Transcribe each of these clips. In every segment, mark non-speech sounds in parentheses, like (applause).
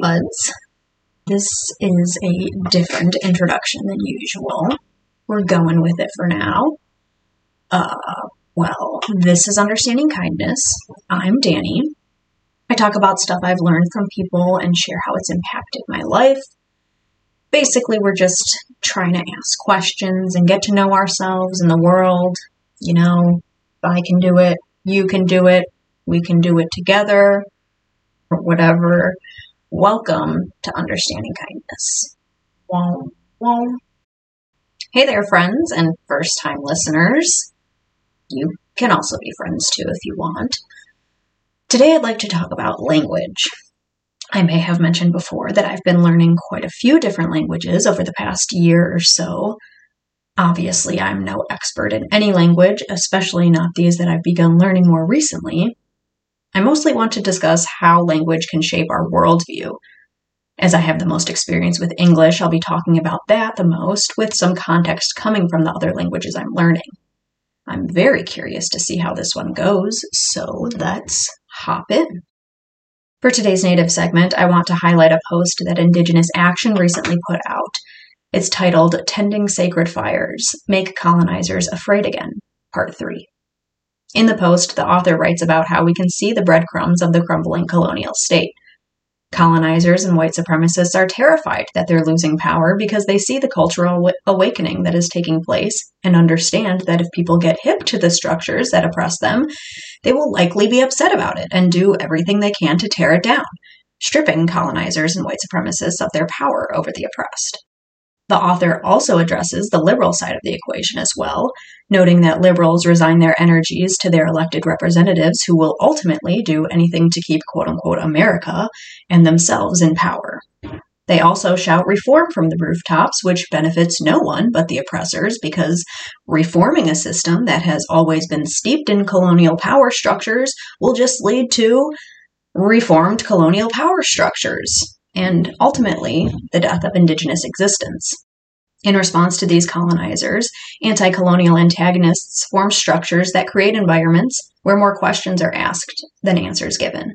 buds. This is a different introduction than usual. We're going with it for now. Uh, well, this is Understanding Kindness. I'm Danny. I talk about stuff I've learned from people and share how it's impacted my life. Basically, we're just trying to ask questions and get to know ourselves and the world. You know, I can do it, you can do it, we can do it together, or whatever. Welcome to Understanding Kindness. Hey there, friends and first time listeners. You can also be friends too if you want. Today, I'd like to talk about language. I may have mentioned before that I've been learning quite a few different languages over the past year or so. Obviously, I'm no expert in any language, especially not these that I've begun learning more recently, I mostly want to discuss how language can shape our worldview. As I have the most experience with English, I'll be talking about that the most, with some context coming from the other languages I'm learning. I'm very curious to see how this one goes, so let's hop in. For today's native segment, I want to highlight a post that Indigenous Action recently put out. It's titled Tending Sacred Fires Make Colonizers Afraid Again, Part 3. In the post, the author writes about how we can see the breadcrumbs of the crumbling colonial state. Colonizers and white supremacists are terrified that they're losing power because they see the cultural awakening that is taking place and understand that if people get hip to the structures that oppress them, they will likely be upset about it and do everything they can to tear it down, stripping colonizers and white supremacists of their power over the oppressed. The author also addresses the liberal side of the equation as well, noting that liberals resign their energies to their elected representatives who will ultimately do anything to keep quote unquote America and themselves in power. They also shout reform from the rooftops, which benefits no one but the oppressors because reforming a system that has always been steeped in colonial power structures will just lead to reformed colonial power structures and ultimately the death of indigenous existence. In response to these colonizers, anti colonial antagonists form structures that create environments where more questions are asked than answers given.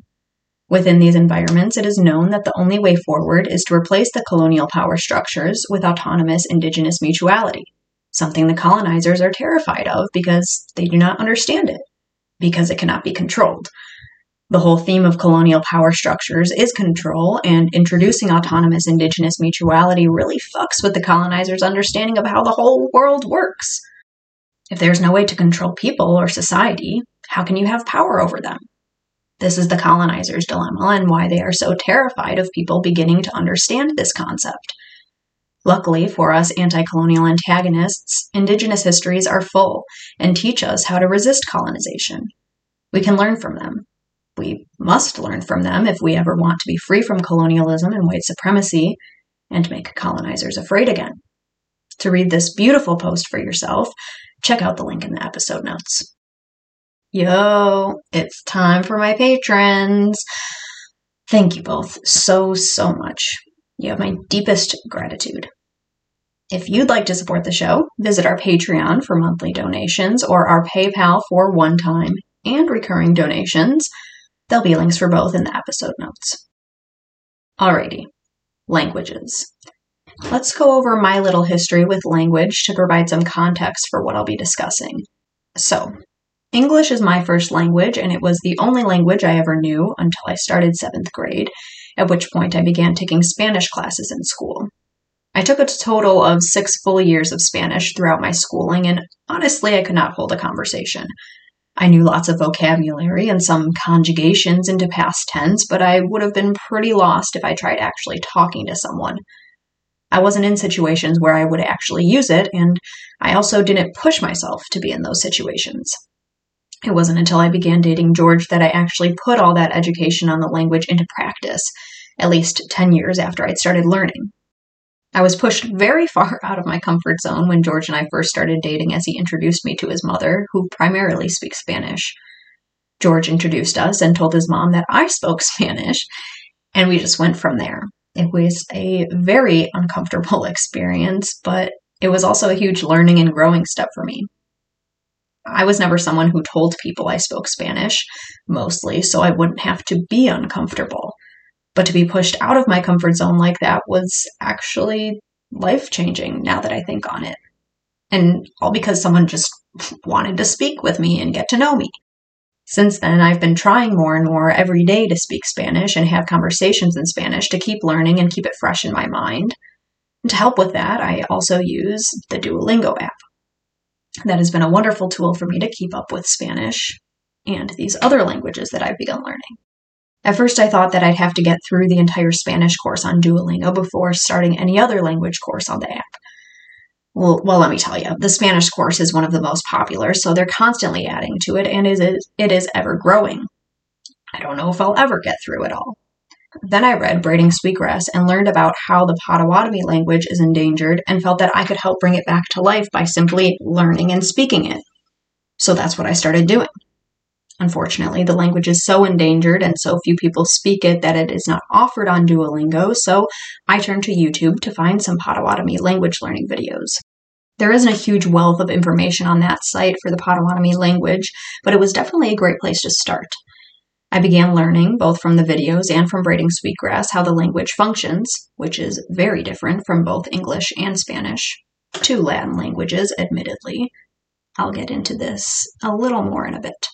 Within these environments, it is known that the only way forward is to replace the colonial power structures with autonomous indigenous mutuality, something the colonizers are terrified of because they do not understand it, because it cannot be controlled, the whole theme of colonial power structures is control, and introducing autonomous indigenous mutuality really fucks with the colonizers' understanding of how the whole world works. If there's no way to control people or society, how can you have power over them? This is the colonizers' dilemma and why they are so terrified of people beginning to understand this concept. Luckily for us anti colonial antagonists, Indigenous histories are full and teach us how to resist colonization. We can learn from them, we must learn from them if we ever want to be free from colonialism and white supremacy and make colonizers afraid again. To read this beautiful post for yourself, check out the link in the episode notes. Yo, it's time for my patrons. Thank you both so, so much. You have my deepest gratitude. If you'd like to support the show, visit our Patreon for monthly donations or our PayPal for one time and recurring donations. There'll be links for both in the episode notes. Alrighty, languages. Let's go over my little history with language to provide some context for what I'll be discussing. So, English is my first language, and it was the only language I ever knew until I started seventh grade, at which point I began taking Spanish classes in school. I took a total of six full years of Spanish throughout my schooling, and honestly, I could not hold a conversation. I knew lots of vocabulary and some conjugations into past tense, but I would have been pretty lost if I tried actually talking to someone. I wasn't in situations where I would actually use it, and I also didn't push myself to be in those situations. It wasn't until I began dating George that I actually put all that education on the language into practice, at least 10 years after I'd started learning. I was pushed very far (laughs) out of my comfort zone when George and I first started dating as he introduced me to his mother, who primarily speaks Spanish. George introduced us and told his mom that I spoke (laughs) Spanish, and we just went from there. It was a very uncomfortable (laughs) experience, but it was also a huge learning and growing step for me. I was never someone who told people I spoke Spanish, mostly, so I wouldn't have to be uncomfortable. But to be pushed out of my comfort zone like that was actually life changing now that I think on it. And all because someone just (laughs) wanted to speak with me and get to know me. Since then, I've been trying more and more every day to speak Spanish and have conversations in Spanish to keep learning and keep it fresh in my mind. And to help with that, I also use the Duolingo app. That has been a wonderful tool for me to keep up with Spanish and these other languages that I've begun learning. At first, I thought that I'd have to get through the entire Spanish course on Duolingo before starting any other language course on the app. Well, well, let me tell you, the Spanish course is one of the most popular, so they're constantly adding to it, and it is, it is ever growing. I don't know if I'll ever get through it all. Then I read Braiding Sweetgrass and learned about how the Potawatomi language is endangered and felt that I could help bring it back to life by simply learning and speaking it. So that's what I started doing. Unfortunately, the language is so endangered and so few people speak it that it is not offered on Duolingo, so I turned to YouTube to find some Potawatomi language learning videos. There isn't a huge wealth of information on that site for the Potawatomi language, but it was definitely a great place to start. I began learning, both from the videos and from braiding sweetgrass, how the language functions, which is very different from both English and Spanish. Two Latin languages, admittedly. I'll get into this a little more in a bit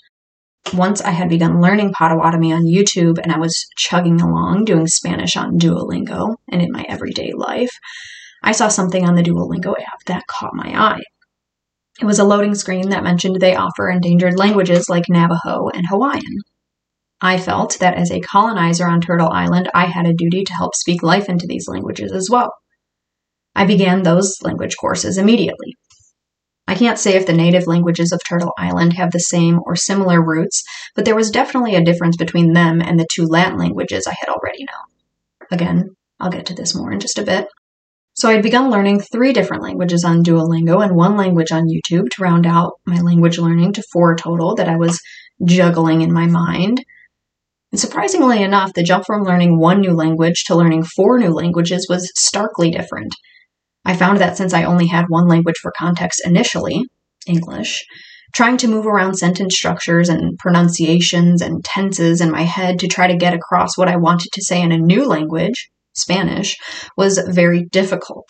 once I had begun learning Potawatomi on YouTube and I was chugging along doing Spanish on Duolingo and in my everyday life, I saw something on the Duolingo app that caught my eye. It was a loading screen that mentioned they offer endangered languages like Navajo and Hawaiian. I felt that as a colonizer on Turtle Island, I had a duty to help speak life into these languages as well. I began those language courses immediately. I can't say if the native languages of Turtle Island have the same or similar roots, but there was definitely a difference between them and the two Latin languages I had already known. Again, I'll get to this more in just a bit. So I'd begun learning three different languages on Duolingo and one language on YouTube to round out my language learning to four total that I was juggling in my mind. And surprisingly enough, the jump from learning one new language to learning four new languages was starkly different. I found that since I only had one language for context initially, English, trying to move around sentence structures and pronunciations and tenses in my head to try to get across what I wanted to say in a new language, Spanish, was very difficult.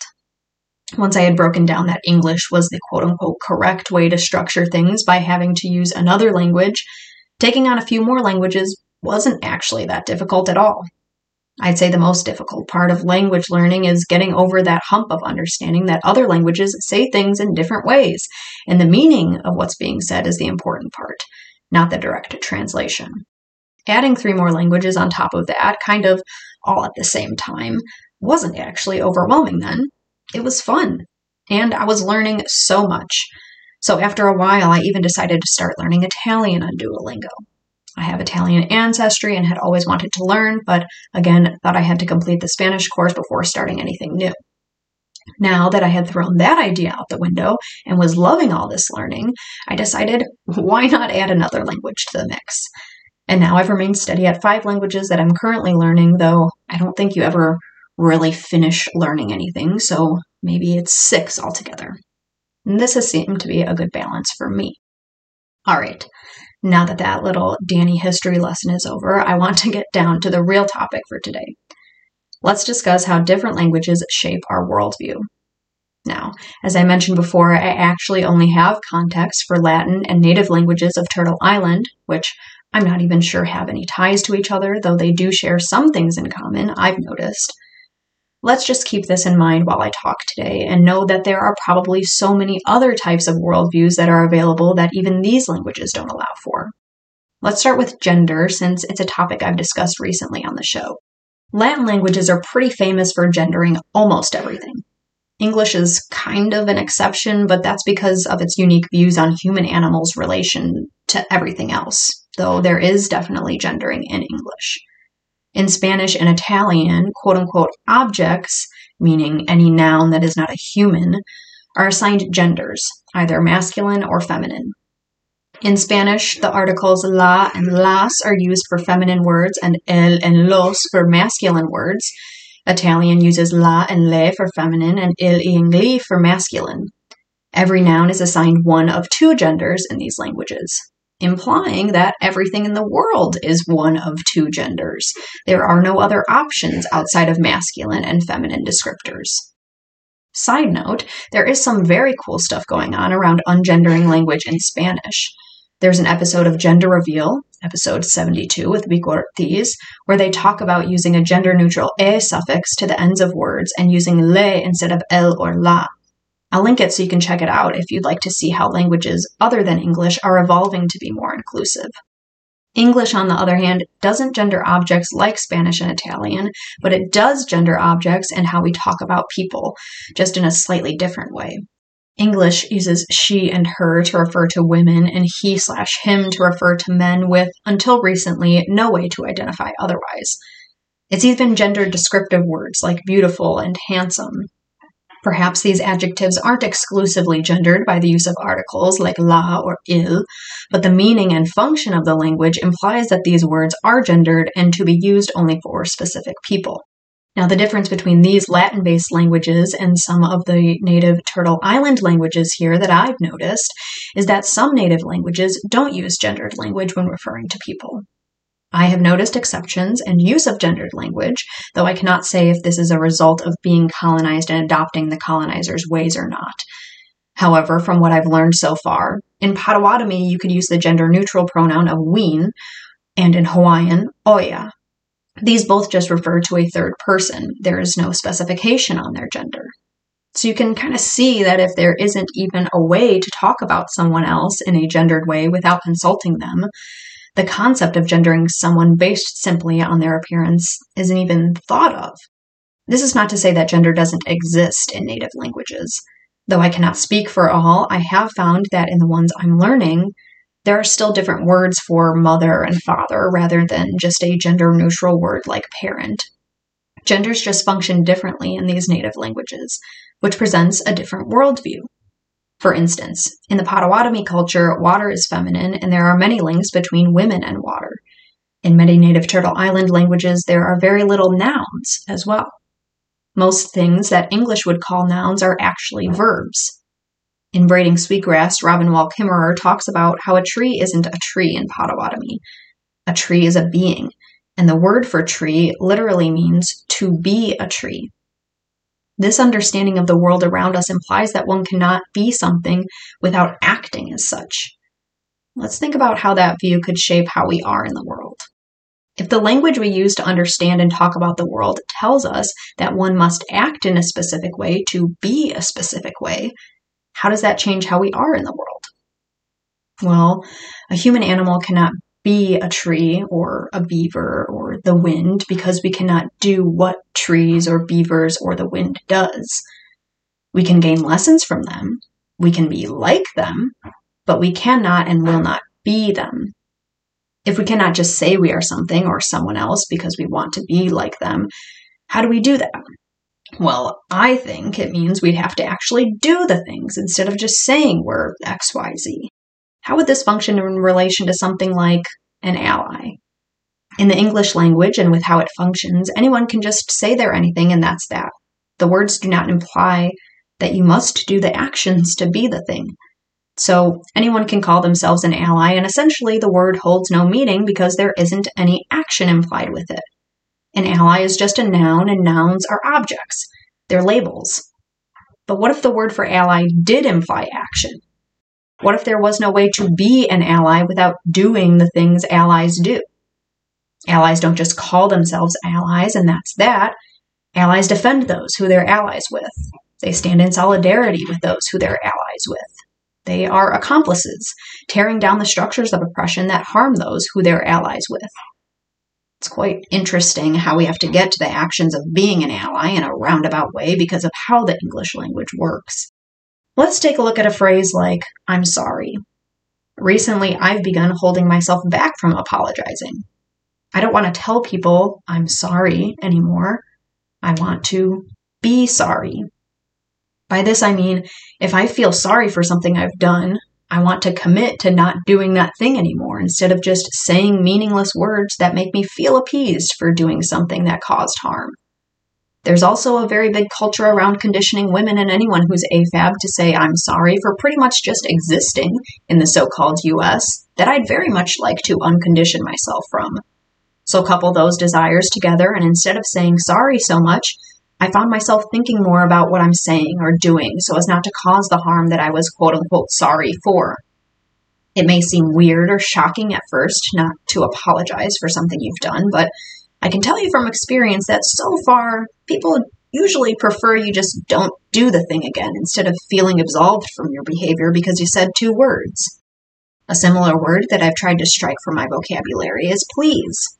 Once I had broken down that English was the quote unquote correct way to structure things by having to use another language, taking on a few more languages wasn't actually that difficult at all. I'd say the most difficult part of language learning is getting over that hump of understanding that other languages say things in different ways, and the meaning of what's being said is the important part, not the direct translation. Adding three more languages on top of that, kind of all at the same time, wasn't actually overwhelming then. It was fun, and I was learning so much. So after a while, I even decided to start learning Italian on Duolingo. I have Italian ancestry and had always wanted to learn, but again, thought I had to complete the Spanish course before starting anything new. Now that I had thrown that idea out the window and was loving all this learning, I decided (laughs) why not add another language to the mix? And now I've remained steady at five languages that I'm currently learning, though I don't think you ever really finish learning anything, so maybe it's six altogether. And this has seemed to be a good balance for me. All right, now that that little Danny history lesson is over, I want to get down to the real topic for today. Let's discuss how different languages shape our worldview. Now, as I mentioned before, I actually only have context for Latin and native languages of Turtle Island, which I'm not even sure have any ties to each other, though they do share some things in common, I've noticed. Let's just keep this in mind while I talk today and know that there are probably so many other types of worldviews that are available that even these languages don't allow for. Let's start with gender, since it's a topic I've discussed recently on the show. Latin languages are pretty famous for gendering almost everything. English is kind of an exception, but that's because of its unique views on human animals' relation to everything else, though there is definitely gendering in English. In Spanish and Italian, quote unquote objects, meaning any noun that is not a human, are assigned genders, either masculine or feminine. In Spanish, the articles la and las are used for feminine words and el and los for masculine words. Italian uses la and le for feminine and il and li for masculine. Every noun is assigned one of two genders in these languages. Implying that everything in the world is one of two genders. There are no other options outside of masculine and feminine descriptors. Side note, there is some very cool stuff going on around ungendering language in Spanish. There's an episode of Gender Reveal, episode 72 with Vico Ortiz, where they talk about using a gender neutral e suffix to the ends of words and using le instead of el or la. I'll link it so you can check it out if you'd like to see how languages other than English are evolving to be more inclusive. English, on the other hand, doesn't gender objects like Spanish and Italian, but it does gender objects and how we talk about people, just in a slightly different way. English uses she and her to refer to women and he slash him to refer to men with, until recently, no way to identify otherwise. It's even gender descriptive words like beautiful and handsome, Perhaps these adjectives aren't exclusively gendered by the use of articles like la or il, but the meaning and function of the language implies that these words are gendered and to be used only for specific people. Now, the difference between these Latin based languages and some of the native Turtle Island languages here that I've noticed is that some native languages don't use gendered language when referring to people. I have noticed exceptions and use of gendered language, though I cannot say if this is a result of being colonized and adopting the colonizer's ways or not. However, from what I've learned so far, in Potawatomi you could use the gender neutral pronoun of ween, and in Hawaiian, oya. These both just refer to a third person. There is no specification on their gender. So you can kind of see that if there isn't even a way to talk about someone else in a gendered way without consulting them, the concept of gendering someone based simply on their appearance isn't even thought of. This is not to say that gender doesn't exist in native languages. Though I cannot speak for all, I have found that in the ones I'm learning, there are still different words for mother and father rather than just a gender neutral word like parent. Genders just function differently in these native languages, which presents a different worldview. For instance, in the Potawatomi culture, water is feminine, and there are many links between women and water. In many native Turtle Island languages, there are very little nouns as well. Most things that English would call nouns are actually verbs. In Braiding Sweetgrass, Robin Wall Kimmerer talks about how a tree isn't a tree in Potawatomi. A tree is a being, and the word for tree literally means to be a tree. This understanding of the world around us implies that one cannot be something without acting as such. Let's think about how that view could shape how we are in the world. If the language we use to understand and talk about the world tells us that one must act in a specific way to be a specific way, how does that change how we are in the world? Well, a human animal cannot be a tree or a beaver or the wind because we cannot do what trees or beavers or the wind does. We can gain lessons from them. We can be like them, but we cannot and will not be them. If we cannot just say we are something or someone else because we want to be like them, how do we do that? Well, I think it means we'd have to actually do the things instead of just saying we're XYZ. How would this function in relation to something like an ally? In the English language and with how it functions, anyone can just say they're anything and that's that. The words do not imply that you must do the actions to be the thing. So anyone can call themselves an ally, and essentially the word holds no meaning because there isn't any action implied with it. An ally is just a noun, and nouns are objects. They're labels. But what if the word for ally did imply action? What if there was no way to be an ally without doing the things allies do? Allies don't just call themselves allies and that's that. Allies defend those who they're allies with. They stand in solidarity with those who they're allies with. They are accomplices, tearing down the structures of oppression that harm those who they're allies with. It's quite interesting how we have to get to the actions of being an ally in a roundabout way because of how the English language works. Let's take a look at a phrase like, I'm sorry. Recently, I've begun holding myself back from apologizing. I don't want to tell people I'm sorry anymore. I want to be sorry. By this, I mean, if I feel sorry for something I've done, I want to commit to not doing that thing anymore instead of just saying meaningless words that make me feel appeased for doing something that caused harm. There's also a very big culture around conditioning women and anyone who's AFAB to say, I'm sorry for pretty much just existing in the so called US that I'd very much like to uncondition myself from. So couple those desires together, and instead of saying sorry so much, I found myself thinking more about what I'm saying or doing so as not to cause the harm that I was quote unquote sorry for. It may seem weird or shocking at first not to apologize for something you've done, but I can tell you from experience that so far, people usually prefer you just don't do the thing again instead of feeling absolved from your behavior because you said two words. A similar word that I've tried to strike from my vocabulary is please.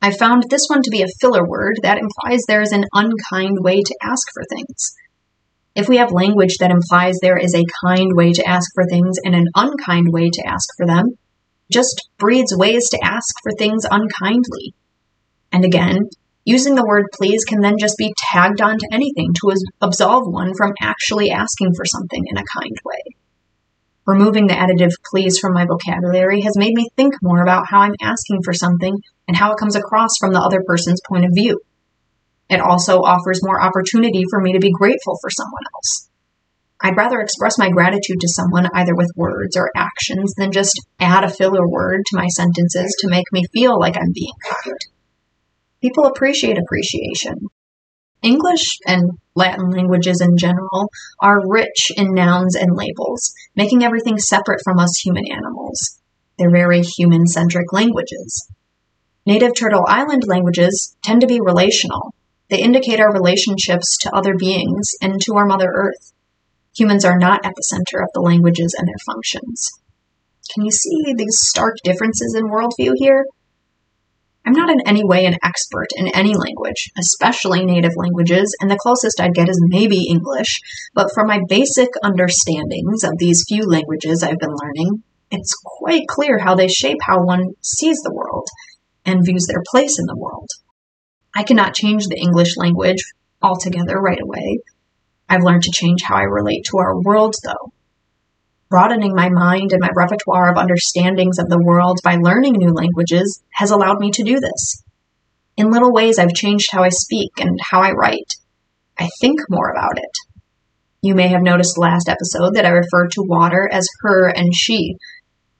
I found this one to be a filler word that implies there is an unkind way to ask for things. If we have language that implies there is a kind way to ask for things and an unkind way to ask for them, just breeds ways to ask for things unkindly. And again, using the word please can then just be tagged onto anything to absolve one from actually asking for something in a kind way. Removing the additive please from my vocabulary has made me think more about how I'm asking for something and how it comes across from the other person's point of view. It also offers more opportunity for me to be grateful for someone else. I'd rather express my gratitude to someone either with words or actions than just add a filler word to my sentences to make me feel like I'm being kind. People appreciate appreciation. English and Latin languages in general are rich in nouns and labels, making everything separate from us human animals. They're very human centric languages. Native Turtle Island languages tend to be relational. They indicate our relationships to other beings and to our Mother Earth. Humans are not at the center of the languages and their functions. Can you see these stark differences in worldview here? I'm not in any way an expert in any language, especially native languages, and the closest I'd get is maybe English, but from my basic understandings of these few languages I've been learning, it's quite clear how they shape how one sees the world and views their place in the world. I cannot change the English language altogether right away. I've learned to change how I relate to our world, though, broadening my mind and my repertoire of understandings of the world by learning new languages has allowed me to do this. In little ways, I've changed how I speak and how I write. I think more about it. You may have noticed last episode that I referred to water as her and she.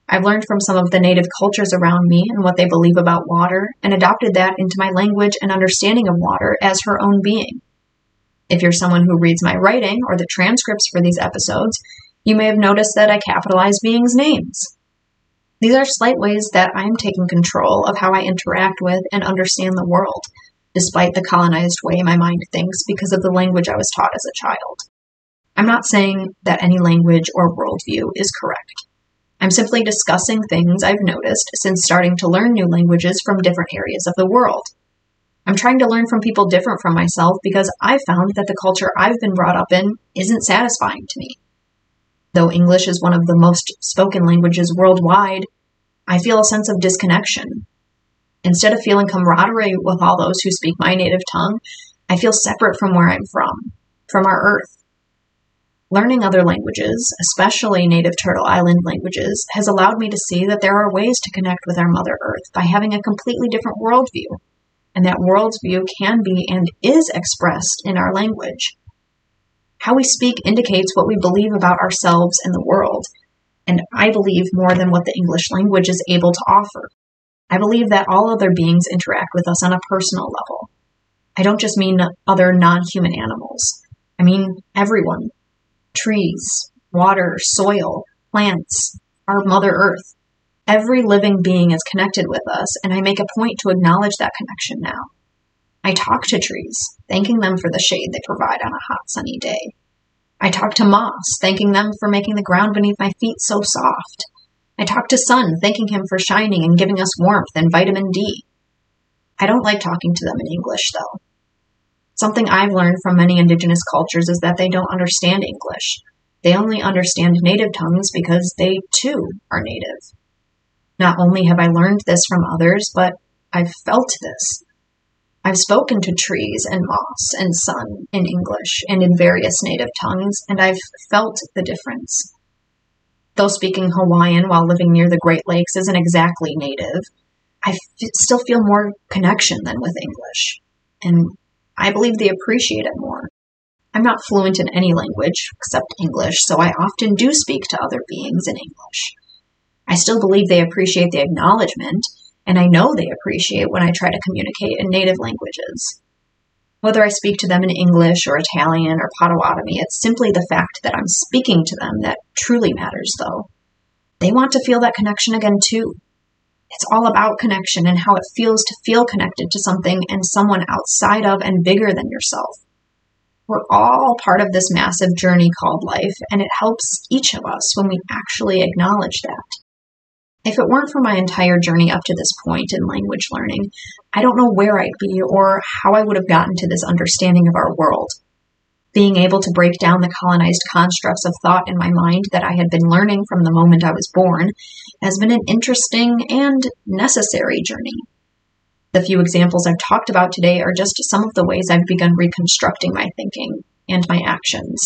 I've learned from some of the native cultures around me and what they believe about water, and adopted that into my language and understanding of water as her own being. If you're someone who reads my writing or the transcripts for these episodes, you may have noticed that I capitalize beings' names. These are slight ways that I am taking control of how I interact with and understand the world, despite the colonized way my mind thinks because of the language I was taught as a child. I'm not saying that any language or worldview is correct. I'm simply discussing things I've noticed since starting to learn new languages from different areas of the world. I'm trying to learn from people different from myself because I've found that the culture I've been brought up in isn't satisfying to me. Though English is one of the most spoken languages worldwide, I feel a sense of disconnection. Instead of feeling camaraderie with all those who speak my native tongue, I feel separate from where I'm from, from our earth. Learning other languages, especially native Turtle Island languages, has allowed me to see that there are ways to connect with our Mother Earth by having a completely different worldview, and that worldview can be and is expressed in our language. How we speak indicates what we believe about ourselves and the world, and I believe more than what the English language is able to offer. I believe that all other beings interact with us on a personal level. I don't just mean other non human animals, I mean everyone trees, water, soil, plants, our Mother Earth. Every living being is connected with us, and I make a point to acknowledge that connection now. I talk to trees, thanking them for the shade they provide on a hot, sunny day. I talk to moss, thanking them for making the ground beneath my feet so soft. I talk to sun, thanking him for shining and giving us warmth and vitamin D. I don't like talking to them in English, though. Something I've learned from many indigenous cultures is that they don't understand English. They only understand native tongues because they, too, are native. Not only have I learned this from others, but I've felt this. I've spoken to trees and moss and sun in English and in various native tongues, and I've felt the difference. Though speaking Hawaiian while living near the Great Lakes isn't exactly native, I f- still feel more connection than with English. And I believe they appreciate it more. I'm not fluent in any language except English, so I often do speak to other beings in English. I still believe they appreciate the acknowledgement, and I know they appreciate when I try to communicate in native languages. Whether I speak to them in English or Italian or Potawatomi, it's simply the fact that I'm speaking to them that truly matters, though. They want to feel that connection again, too. It's all about connection and how it feels to feel connected to something and someone outside of and bigger than yourself. We're all part of this massive journey called life, and it helps each of us when we actually acknowledge that. If it weren't for my entire journey up to this point in language learning, I don't know where I'd be or how I would have gotten to this understanding of our world. Being able to break down the colonized constructs of thought in my mind that I had been learning from the moment I was born has been an interesting and necessary journey. The few examples I've talked about today are just some of the ways I've begun reconstructing my thinking and my actions.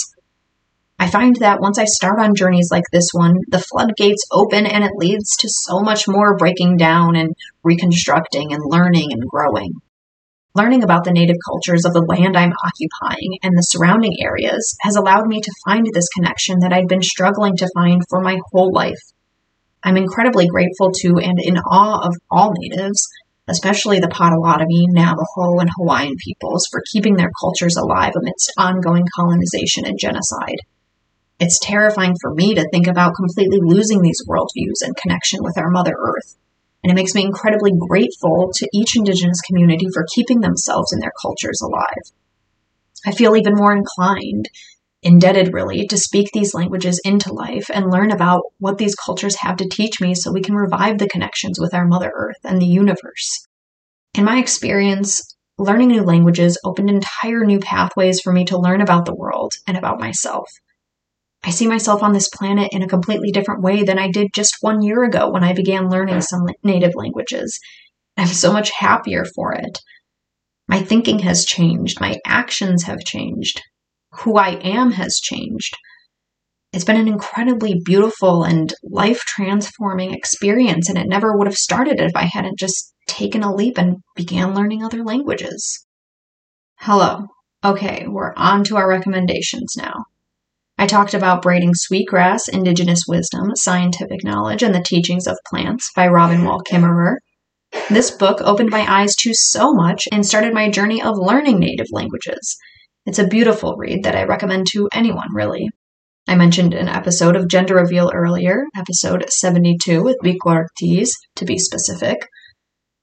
I find that once I start on journeys like this one, the floodgates open and it leads to so much more breaking down and reconstructing and learning and growing. Learning about the native cultures of the land I'm occupying and the surrounding areas has allowed me to find this connection that I'd been struggling to find for my whole life. I'm incredibly grateful to and in awe of all natives especially the Potawatomi, Navajo, and Hawaiian peoples, for keeping their cultures alive amidst ongoing colonization and genocide. It's terrifying for me to think about completely losing these worldviews and connection with our Mother Earth, and it makes me incredibly grateful to each Indigenous community for keeping themselves and their cultures alive. I feel even more inclined, indebted really, to speak these languages into life and learn about what these cultures have to teach me so we can revive the connections with our Mother Earth and the universe. In my experience, learning new languages opened entire new pathways for me to learn about the world and about myself. I see myself on this planet in a completely different way than I did just one year ago when I began learning some native languages. I'm so much happier for it. My thinking has changed, my actions have changed, who I am has changed. It's been an incredibly beautiful and life transforming experience, and it never would have started if I hadn't just taken a leap and began learning other languages. Hello. Okay, we're on to our recommendations now. I talked about Braiding Sweetgrass, Indigenous Wisdom, Scientific Knowledge, and the Teachings of Plants by Robin Wall Kimmerer. This book opened my eyes to so much and started my journey of learning native languages. It's a beautiful read that I recommend to anyone, really. I mentioned an episode of Gender Reveal earlier, episode 72 with Vico Ortiz, to be specific.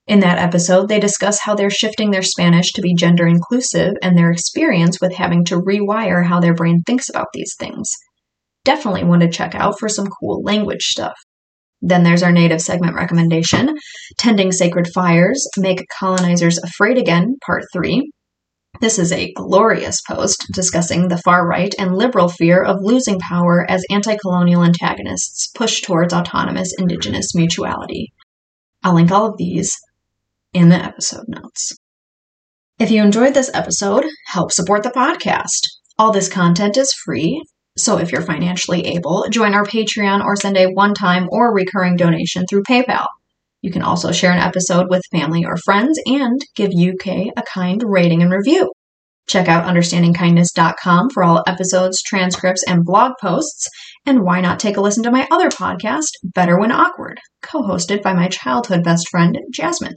In that episode, they discuss how they're shifting their Spanish to be gender inclusive and their experience with having to rewire how their brain thinks about these things. Definitely one to check out for some cool language stuff. Then there's our native segment recommendation Tending Sacred Fires, Make Colonizers Afraid Again, Part 3. This is a glorious post discussing the far right and liberal fear of losing power as anti colonial antagonists push towards autonomous indigenous mutuality. I'll link all of these in the episode notes. If you enjoyed this episode, help support the podcast. All this content is free, so if you're financially able, join our Patreon or send a one time or recurring donation through PayPal. You can also share an episode with family or friends and give UK a kind rating and review. Check out understandingkindness.com for all episodes, transcripts, and blog posts. And why not take a listen to my other podcast, Better When Awkward, co hosted by my childhood best friend, Jasmine.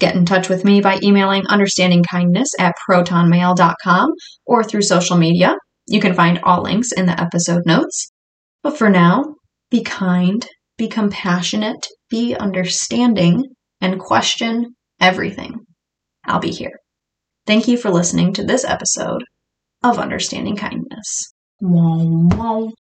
Get in touch with me by emailing understandingkindness at protonmail.com or through social media. You can find all links in the episode notes. But for now, be kind, be compassionate, be understanding, and question everything. I'll be here. Thank you for listening to this episode of Understanding Kindness. Wow, wow.